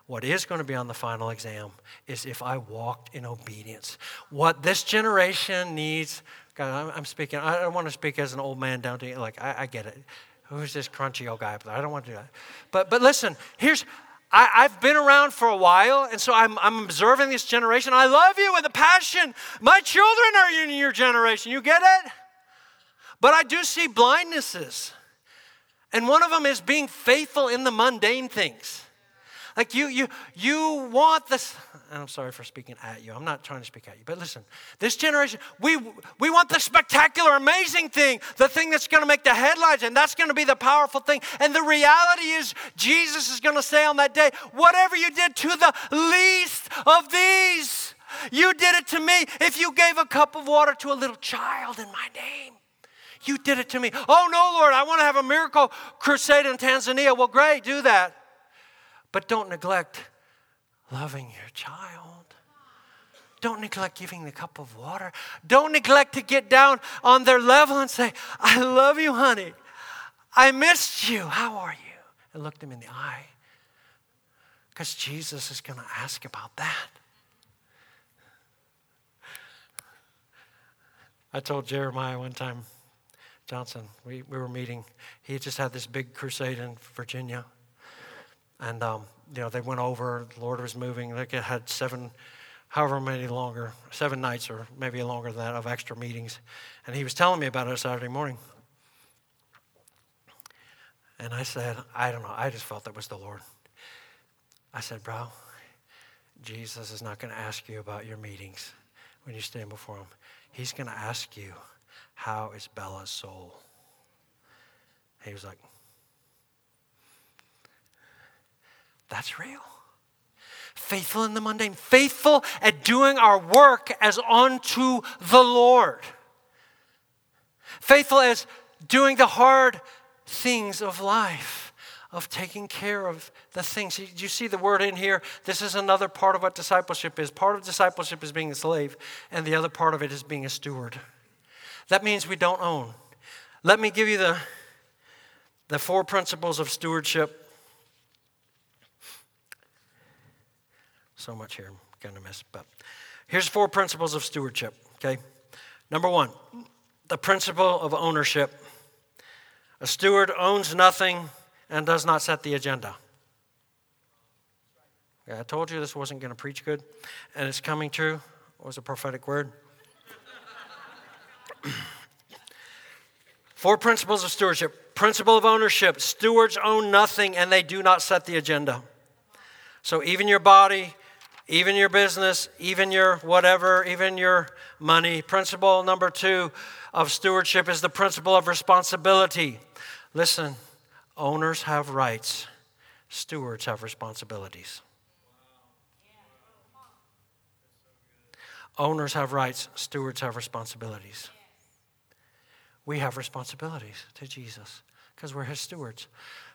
What is going to be on the final exam is if I walked in obedience. What this generation needs, God, I'm, speaking, I don't want to speak as an old man down to, you. like, I, I get it. Who's this crunchy old guy? I don't want to do that. But, but listen, here's, I, have been around for a while, and so I'm, I'm observing this generation. I love you with a passion. My children are in your generation. You get it? But I do see blindnesses. And one of them is being faithful in the mundane things. Like you, you, you want this. I'm sorry for speaking at you. I'm not trying to speak at you, but listen. This generation, we we want the spectacular, amazing thing, the thing that's going to make the headlines, and that's going to be the powerful thing. And the reality is, Jesus is going to say on that day, "Whatever you did to the least of these, you did it to me. If you gave a cup of water to a little child in my name." You did it to me. Oh, no, Lord, I want to have a miracle crusade in Tanzania. Well, great, do that. But don't neglect loving your child. Don't neglect giving the cup of water. Don't neglect to get down on their level and say, I love you, honey. I missed you. How are you? And look them in the eye. Because Jesus is going to ask about that. I told Jeremiah one time, Johnson, we, we were meeting. He just had this big crusade in Virginia. And, um, you know, they went over, the Lord was moving. They had seven, however many longer, seven nights or maybe longer than that of extra meetings. And he was telling me about it Saturday morning. And I said, I don't know. I just felt that was the Lord. I said, Bro, Jesus is not going to ask you about your meetings when you stand before him. He's going to ask you, How is Bella's soul? He was like, That's real. Faithful in the mundane, faithful at doing our work as unto the Lord. Faithful as doing the hard things of life, of taking care of the things. You see the word in here? This is another part of what discipleship is. Part of discipleship is being a slave, and the other part of it is being a steward. That means we don't own. Let me give you the, the four principles of stewardship. So much here I'm going to miss, but here's four principles of stewardship, okay? Number one, the principle of ownership. A steward owns nothing and does not set the agenda. Yeah, I told you this wasn't going to preach good, and it's coming true. It was a prophetic word. (clears throat) Four principles of stewardship. Principle of ownership stewards own nothing and they do not set the agenda. So, even your body, even your business, even your whatever, even your money. Principle number two of stewardship is the principle of responsibility. Listen, owners have rights, stewards have responsibilities. Owners have rights, stewards have responsibilities. We have responsibilities to Jesus because we're his stewards.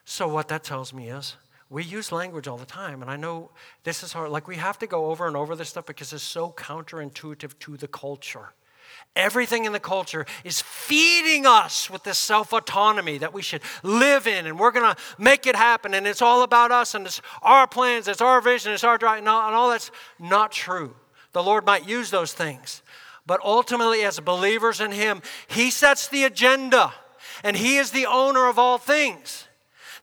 So, what that tells me is we use language all the time, and I know this is hard. Like, we have to go over and over this stuff because it's so counterintuitive to the culture. Everything in the culture is feeding us with this self autonomy that we should live in, and we're going to make it happen. And it's all about us, and it's our plans, it's our vision, it's our drive, and all that's not true. The Lord might use those things. But ultimately, as believers in Him, He sets the agenda, and He is the owner of all things.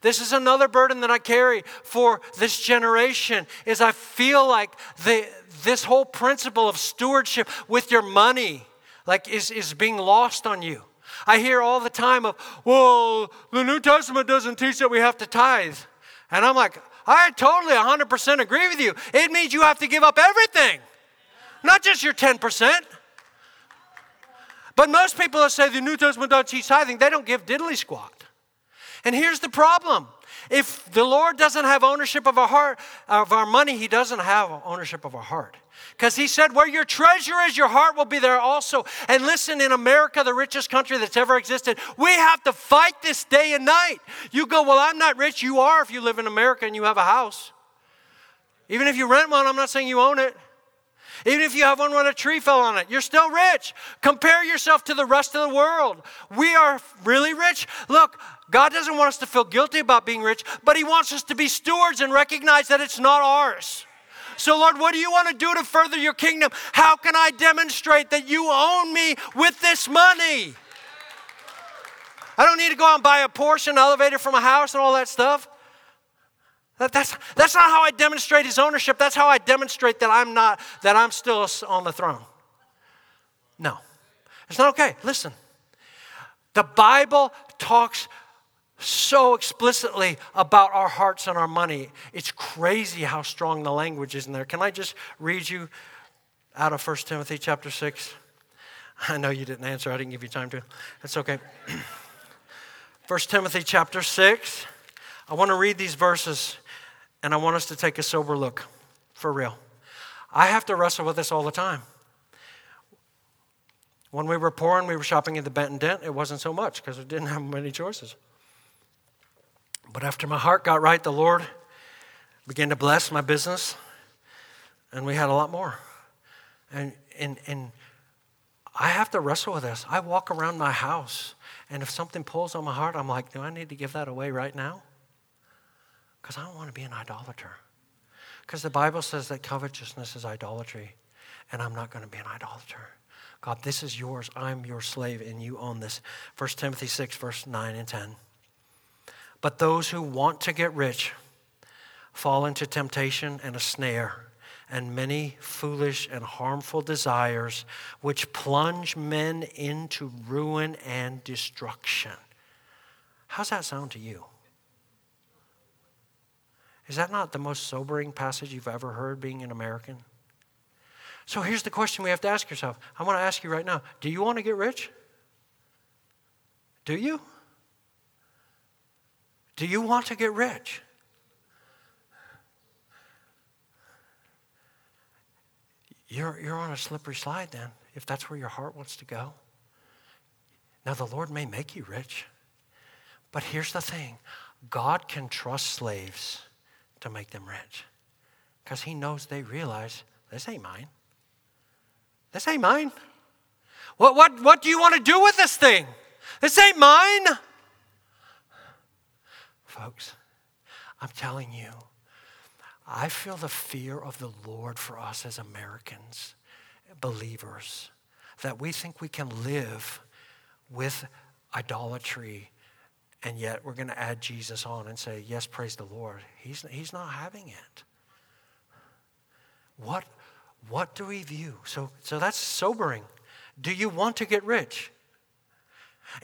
This is another burden that I carry for this generation is I feel like the, this whole principle of stewardship with your money like is, is being lost on you. I hear all the time of, well, the New Testament doesn't teach that we have to tithe. And I'm like, I totally 100% agree with you. It means you have to give up everything, not just your 10%. But most people that say the New Testament doesn't teach tithing, they don't give diddly squat. And here's the problem. If the Lord doesn't have ownership of our heart, of our money, He doesn't have ownership of our heart. Because he said, Where your treasure is, your heart will be there also. And listen, in America, the richest country that's ever existed, we have to fight this day and night. You go, Well, I'm not rich. You are if you live in America and you have a house. Even if you rent one, I'm not saying you own it. Even if you have one when a tree fell on it, you're still rich. Compare yourself to the rest of the world. We are really rich. Look, God doesn't want us to feel guilty about being rich, but He wants us to be stewards and recognize that it's not ours. So, Lord, what do you want to do to further your kingdom? How can I demonstrate that you own me with this money? I don't need to go out and buy a Porsche and elevator from a house and all that stuff. That, that's, that's not how I demonstrate his ownership. That's how I demonstrate that I'm not, that I'm still on the throne. No. It's not okay. Listen. The Bible talks so explicitly about our hearts and our money. It's crazy how strong the language is in there. Can I just read you out of 1 Timothy chapter 6? (laughs) I know you didn't answer, I didn't give you time to. That's okay. (clears throat) 1 Timothy chapter 6. I want to read these verses and I want us to take a sober look for real. I have to wrestle with this all the time. When we were poor and we were shopping at the Bent and Dent, it wasn't so much because we didn't have many choices. But after my heart got right, the Lord began to bless my business, and we had a lot more. And, and, and I have to wrestle with this. I walk around my house, and if something pulls on my heart, I'm like, do I need to give that away right now? Because I don't want to be an idolater. Because the Bible says that covetousness is idolatry, and I'm not going to be an idolater. God, this is yours. I'm your slave, and you own this. 1 Timothy 6, verse 9 and 10. But those who want to get rich fall into temptation and a snare and many foolish and harmful desires which plunge men into ruin and destruction. How's that sound to you? Is that not the most sobering passage you've ever heard being an American? So here's the question we have to ask yourself. I want to ask you right now do you want to get rich? Do you? Do you want to get rich? You're, you're on a slippery slide then, if that's where your heart wants to go. Now, the Lord may make you rich, but here's the thing God can trust slaves to make them rich because He knows they realize this ain't mine. This ain't mine. What, what, what do you want to do with this thing? This ain't mine. Folks, I'm telling you, I feel the fear of the Lord for us as Americans, believers, that we think we can live with idolatry and yet we're going to add Jesus on and say, Yes, praise the Lord. He's, he's not having it. What, what do we view? So, so that's sobering. Do you want to get rich?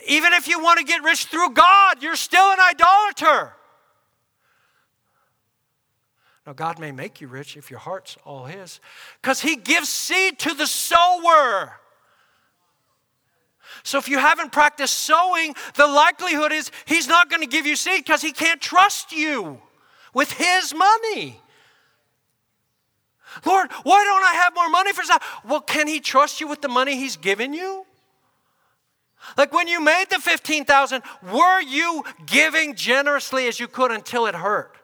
Even if you want to get rich through God, you're still an idolater. Now, God may make you rich if your heart's all His, because He gives seed to the sower. So, if you haven't practiced sowing, the likelihood is He's not going to give you seed because He can't trust you with His money. Lord, why don't I have more money for that? Well, can He trust you with the money He's given you? Like when you made the 15,000, were you giving generously as you could until it hurt?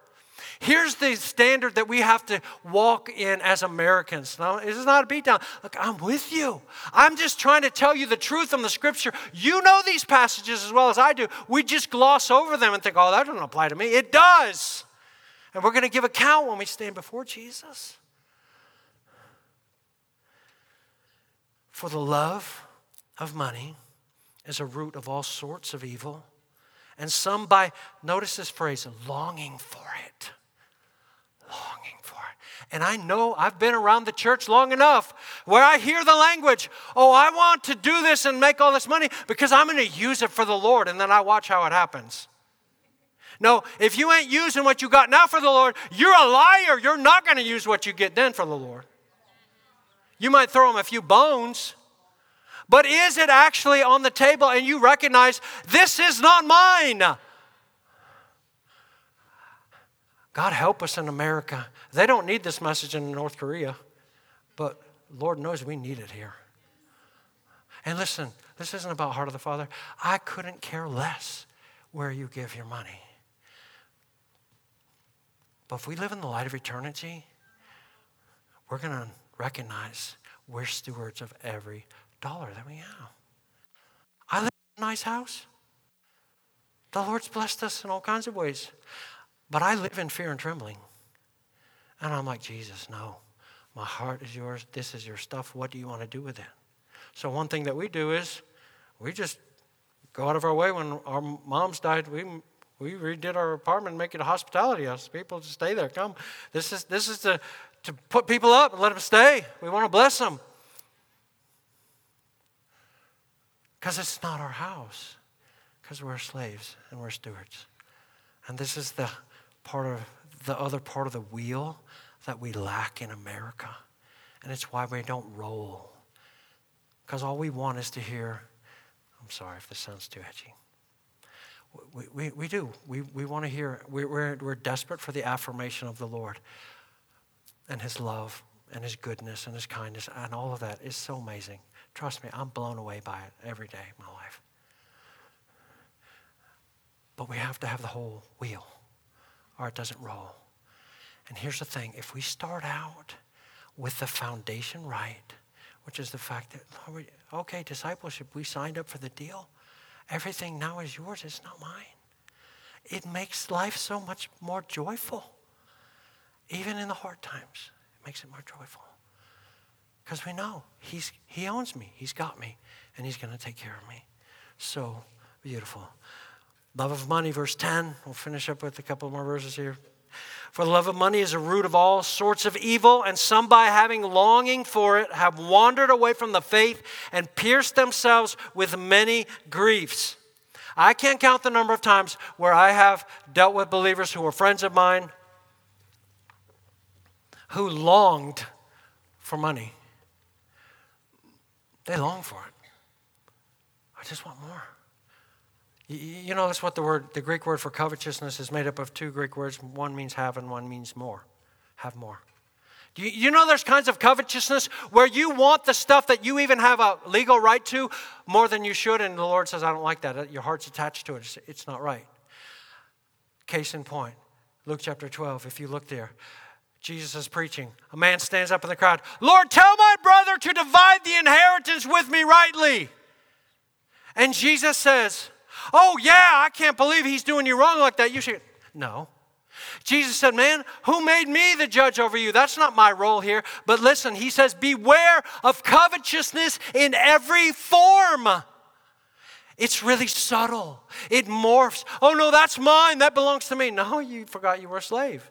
Here's the standard that we have to walk in as Americans. Now, this is not a beatdown. Look, I'm with you. I'm just trying to tell you the truth from the scripture. You know these passages as well as I do. We just gloss over them and think, oh, that doesn't apply to me. It does. And we're going to give account when we stand before Jesus. For the love of money is a root of all sorts of evil. And some by, notice this phrase, longing for it. Longing for it. And I know I've been around the church long enough where I hear the language, oh, I want to do this and make all this money because I'm going to use it for the Lord. And then I watch how it happens. No, if you ain't using what you got now for the Lord, you're a liar. You're not going to use what you get then for the Lord. You might throw him a few bones, but is it actually on the table and you recognize this is not mine? God help us in America. They don't need this message in North Korea, but Lord knows we need it here. And listen, this isn't about heart of the Father. I couldn't care less where you give your money. But if we live in the light of eternity, we're going to recognize we're stewards of every dollar that we have. I live in a nice house. The Lord's blessed us in all kinds of ways. But I live in fear and trembling. And I'm like, Jesus, no. My heart is yours. This is your stuff. What do you want to do with it? So, one thing that we do is we just go out of our way. When our moms died, we, we redid our apartment, make it a hospitality house. People just stay there. Come. This is, this is to, to put people up and let them stay. We want to bless them. Because it's not our house, because we're slaves and we're stewards. And this is the part of the other part of the wheel that we lack in America. And it's why we don't roll. Because all we want is to hear, I'm sorry if this sounds too edgy. We, we, we do. We, we want to hear, we, we're, we're desperate for the affirmation of the Lord and His love and His goodness and His kindness and all of that is so amazing. Trust me, I'm blown away by it every day of my life. But we have to have the whole wheel, or it doesn't roll. And here's the thing if we start out with the foundation right, which is the fact that, oh, okay, discipleship, we signed up for the deal. Everything now is yours, it's not mine. It makes life so much more joyful. Even in the hard times, it makes it more joyful. Because we know he's, He owns me, He's got me, and He's going to take care of me. So beautiful. Love of money, verse 10. We'll finish up with a couple more verses here. For the love of money is a root of all sorts of evil, and some by having longing for it have wandered away from the faith and pierced themselves with many griefs. I can't count the number of times where I have dealt with believers who were friends of mine who longed for money. They long for it. I just want more. You, know, that's what the word, the Greek word for covetousness is made up of two Greek words. One means have and one means more. Have more. You, you know, there's kinds of covetousness where you want the stuff that you even have a legal right to more than you should, and the Lord says, I don't like that. Uh, your heart's attached to it. It's, it's not right. Case in point, Luke chapter 12, if you look there. Jesus is preaching. A man stands up in the crowd, Lord, tell my brother to divide the inheritance with me rightly. And Jesus says, Oh, yeah, I can't believe he's doing you wrong like that. You should. No. Jesus said, Man, who made me the judge over you? That's not my role here. But listen, he says, Beware of covetousness in every form. It's really subtle, it morphs. Oh, no, that's mine. That belongs to me. No, you forgot you were a slave.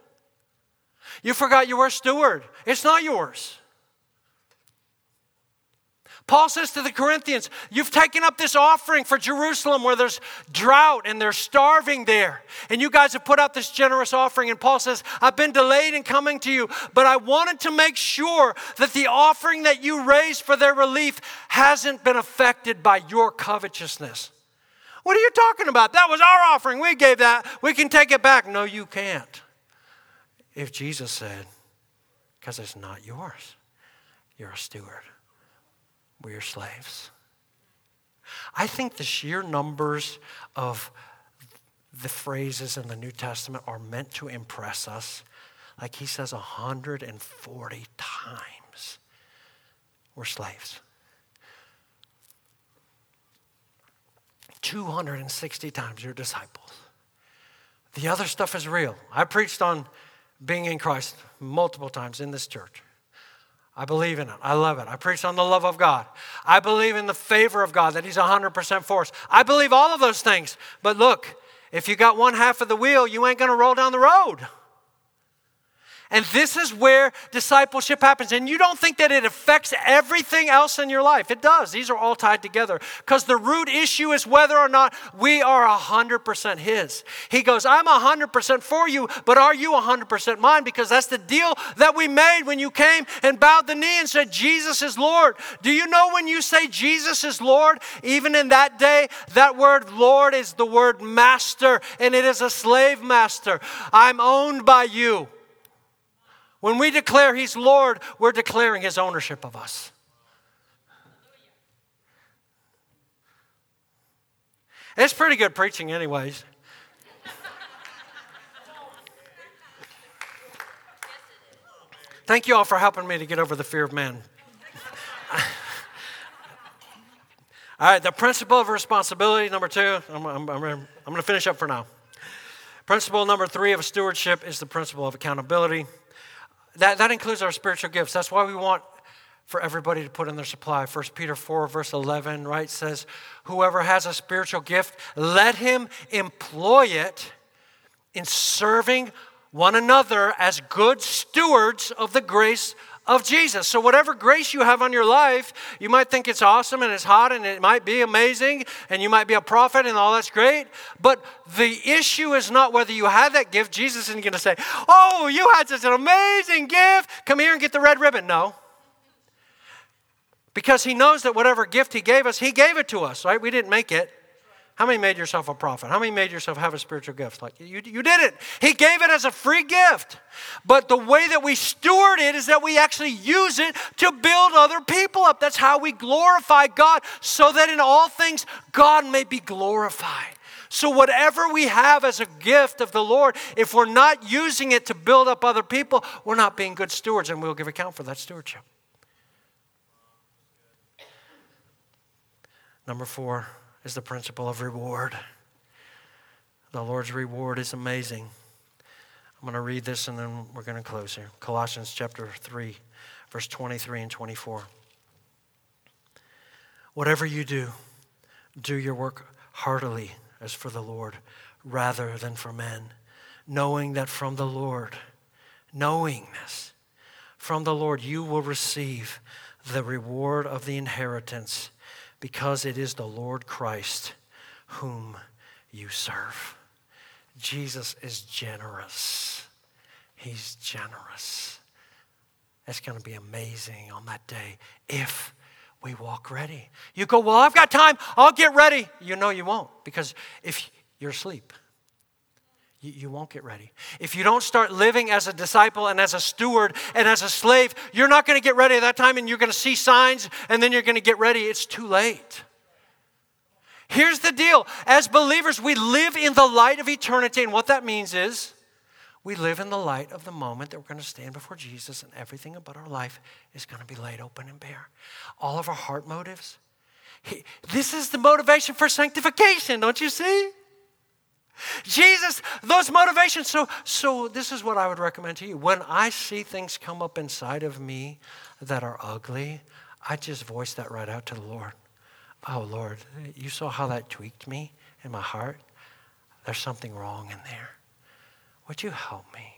You forgot you were a steward. It's not yours. Paul says to the Corinthians, You've taken up this offering for Jerusalem where there's drought and they're starving there. And you guys have put out this generous offering. And Paul says, I've been delayed in coming to you, but I wanted to make sure that the offering that you raised for their relief hasn't been affected by your covetousness. What are you talking about? That was our offering. We gave that. We can take it back. No, you can't. If Jesus said, because it's not yours, you're a steward. We're slaves. I think the sheer numbers of the phrases in the New Testament are meant to impress us. Like he says 140 times, we're slaves. 260 times you're disciples. The other stuff is real. I preached on being in Christ multiple times in this church. I believe in it. I love it. I preach on the love of God. I believe in the favor of God, that He's 100% for us. I believe all of those things. But look, if you got one half of the wheel, you ain't going to roll down the road. And this is where discipleship happens. And you don't think that it affects everything else in your life. It does. These are all tied together. Because the root issue is whether or not we are 100% His. He goes, I'm 100% for you, but are you 100% mine? Because that's the deal that we made when you came and bowed the knee and said, Jesus is Lord. Do you know when you say Jesus is Lord, even in that day, that word Lord is the word master, and it is a slave master. I'm owned by you. When we declare He's Lord, we're declaring His ownership of us. It's pretty good preaching, anyways. Thank you all for helping me to get over the fear of man. (laughs) all right, the principle of responsibility, number two. I'm, I'm, I'm, I'm going to finish up for now. Principle number three of stewardship is the principle of accountability. That, that includes our spiritual gifts. That's why we want for everybody to put in their supply. 1 Peter 4, verse 11, right, says, Whoever has a spiritual gift, let him employ it in serving one another as good stewards of the grace of Jesus. So, whatever grace you have on your life, you might think it's awesome and it's hot and it might be amazing and you might be a prophet and all that's great. But the issue is not whether you have that gift. Jesus isn't going to say, Oh, you had such an amazing gift. Come here and get the red ribbon. No. Because he knows that whatever gift he gave us, he gave it to us, right? We didn't make it. How many made yourself a prophet? How many made yourself have a spiritual gift? Like you, you did it. He gave it as a free gift. But the way that we steward it is that we actually use it to build other people up. That's how we glorify God, so that in all things God may be glorified. So, whatever we have as a gift of the Lord, if we're not using it to build up other people, we're not being good stewards, and we'll give account for that stewardship. Number four is the principle of reward. The Lord's reward is amazing. I'm going to read this and then we're going to close here. Colossians chapter 3, verse 23 and 24. Whatever you do, do your work heartily as for the Lord rather than for men, knowing that from the Lord, knowing this, from the Lord you will receive the reward of the inheritance because it is the Lord Christ whom you serve. Jesus is generous. He's generous. It's going to be amazing on that day if we walk ready. You go, Well, I've got time. I'll get ready. You know you won't because if you're asleep, you, won't get ready. If you don't start living as a disciple and as a steward and as a slave, you're not going to get ready at that time and you're going to see signs and then you're going to get ready. It's too late. Here's the deal as believers, we live in the light of eternity, and what that means is we live in the light of the moment that we're going to stand before Jesus, and everything about our life is going to be laid open and bare. All of our heart motives. this is the motivation for sanctification, don't you see? Jesus, those motivations. So, so this is what I would recommend to you. When I see things come up inside of me that are ugly, I just voice that right out to the Lord. Oh, Lord, you saw how that tweaked me in my heart? There's something wrong in there. Would you help me?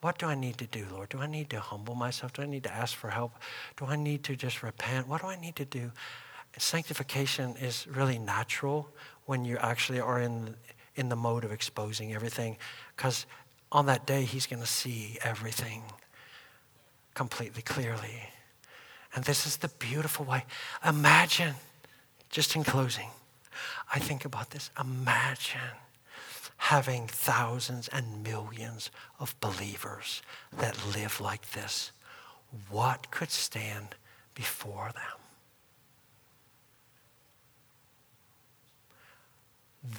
What do I need to do, Lord? Do I need to humble myself? Do I need to ask for help? Do I need to just repent? What do I need to do? Sanctification is really natural when you actually are in, in the mode of exposing everything, because on that day, He's going to see everything completely clearly. And this is the beautiful way. Imagine just in closing, I think about this. Imagine having thousands and millions of believers that live like this. What could stand before them?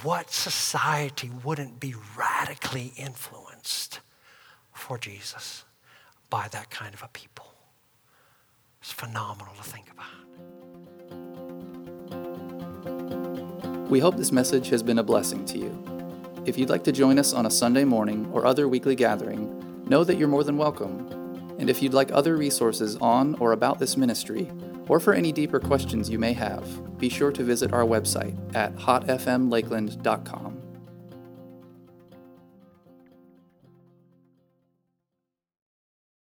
What society wouldn't be radically influenced for Jesus by that kind of a people? It's phenomenal to think about. We hope this message has been a blessing to you. If you'd like to join us on a Sunday morning or other weekly gathering, know that you're more than welcome. And if you'd like other resources on or about this ministry, or for any deeper questions you may have, be sure to visit our website at hotfmlakeland.com.